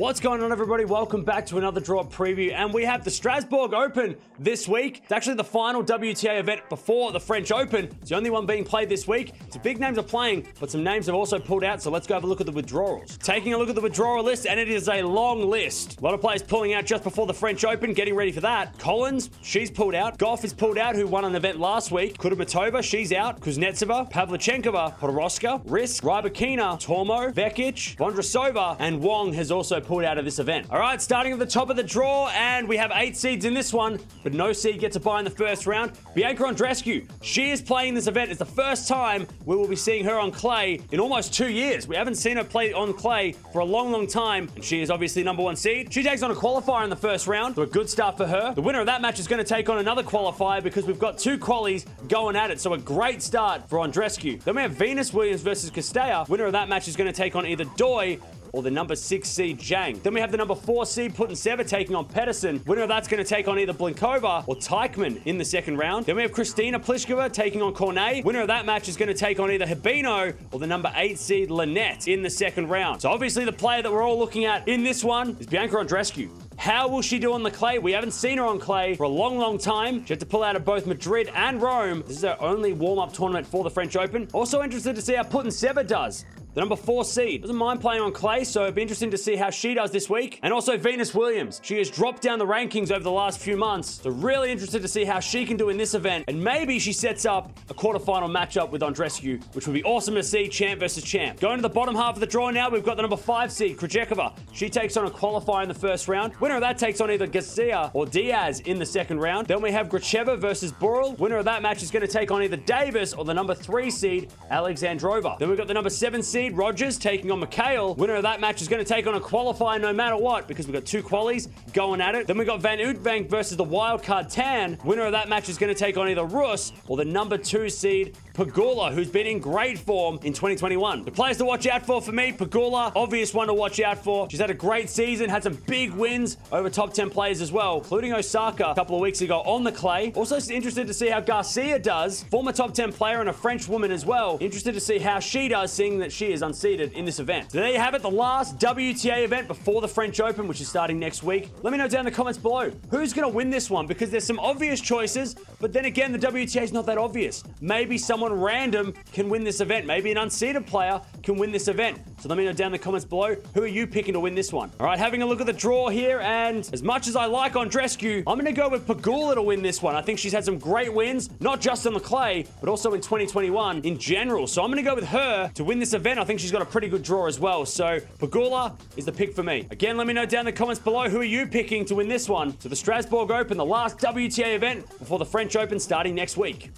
What's going on, everybody? Welcome back to another draw preview. And we have the Strasbourg Open this week. It's actually the final WTA event before the French Open. It's the only one being played this week. Some big names are playing, but some names have also pulled out. So let's go have a look at the withdrawals. Taking a look at the withdrawal list, and it is a long list. A lot of players pulling out just before the French Open, getting ready for that. Collins, she's pulled out. Gauff is pulled out, who won an event last week. Kudermetova, she's out. Kuznetsova, Pavlyuchenkova, Podoroska, Riske, Rybakina, Tormo, Vekic, Vondrousova, and Wong has also pulled out of this event. All right, starting at the top of the draw, and we have eight seeds in this one, but no seed gets a bye in the first round. Bianca Andreescu, she is playing this event. It's the first time we will be seeing her on clay in almost two years. We haven't seen her play on clay for a long, long time, and she is obviously number one seed. She takes on a qualifier in the first round, so a good start for her. The winner of that match is going to take on another qualifier because we've got two qualies going at it, so a great start for Andreescu. Then we have Venus Williams versus Castella. Winner of that match is going to take on either Doi or the number six seed Zhang. Then we have the number four seed Putintseva taking on Pedersen. Winner of that's going to take on either Blinkova or Teichmann in the second round. Then we have Kristyna Pliskova taking on Cornet. Winner of that match is going to take on either Hibino or the number eight seed Linette in the second round. So obviously the player that we're all looking at in this one is Bianca Andreescu. How will she do on the clay? We haven't seen her on clay for a long, long time. She had to pull out of both Madrid and Rome. This is her only warm-up tournament for the French Open. Also interested to see how Putin Putintseva does the number four seed. Doesn't mind playing on clay, so it'd be interesting to see how she does this week. And also Venus Williams. She has dropped down the rankings over the last few months. So really interested to see how she can do in this event. And maybe she sets up a quarterfinal matchup with Andreescu, which would be awesome to see champ versus champ. Going to the bottom half of the draw now, we've got the number five seed, Krejcikova. She takes on a qualifier in the first round. Winner of that takes on either Garcia or Diaz in the second round. Then we have Gracheva versus Burel. Winner of that match is going to take on either Davis or the number three seed, Alexandrova. Then we've got the number seven seed, seed, Rogers, taking on McHale. Winner of that match is going to take on a qualifier no matter what because we've got two qualies going at it. Then we got Van Uytvanck versus the wildcard Tan. Winner of that match is going to take on either Rus or the number two seed, Pegula, who's been in great form in 2021. The players to watch out for for me, Pegula, obvious one to watch out for. She's had a great season, had some big wins over top 10 players as well, including Osaka a couple of weeks ago on the clay. Also interested to see how Garcia does, former top 10 player and a French woman as well. Interested to see how she does, seeing that she is unseeded in this event. So there you have it, the last WTA event before the French Open, which is starting next week. Let me know down in the comments below, who's going to win this one? Because there's some obvious choices, but then again, the WTA is not that obvious. Maybe someone random can win this event. Maybe an unseeded player can win this event. So let me know down in the comments below, who are you picking to win this one? All right, having a look at the draw here, and as much as I like Andreescu, I'm going to go with Pegula to win this one. I think she's had some great wins, not just on the clay, but also in 2021 in general. So I'm going to go with her to win this event. I think she's got a pretty good draw as well. So Pegula is the pick for me. Again, let me know down in the comments below, who are you picking to win this one? To the Strasbourg Open, the last WTA event before the French Open starting next week.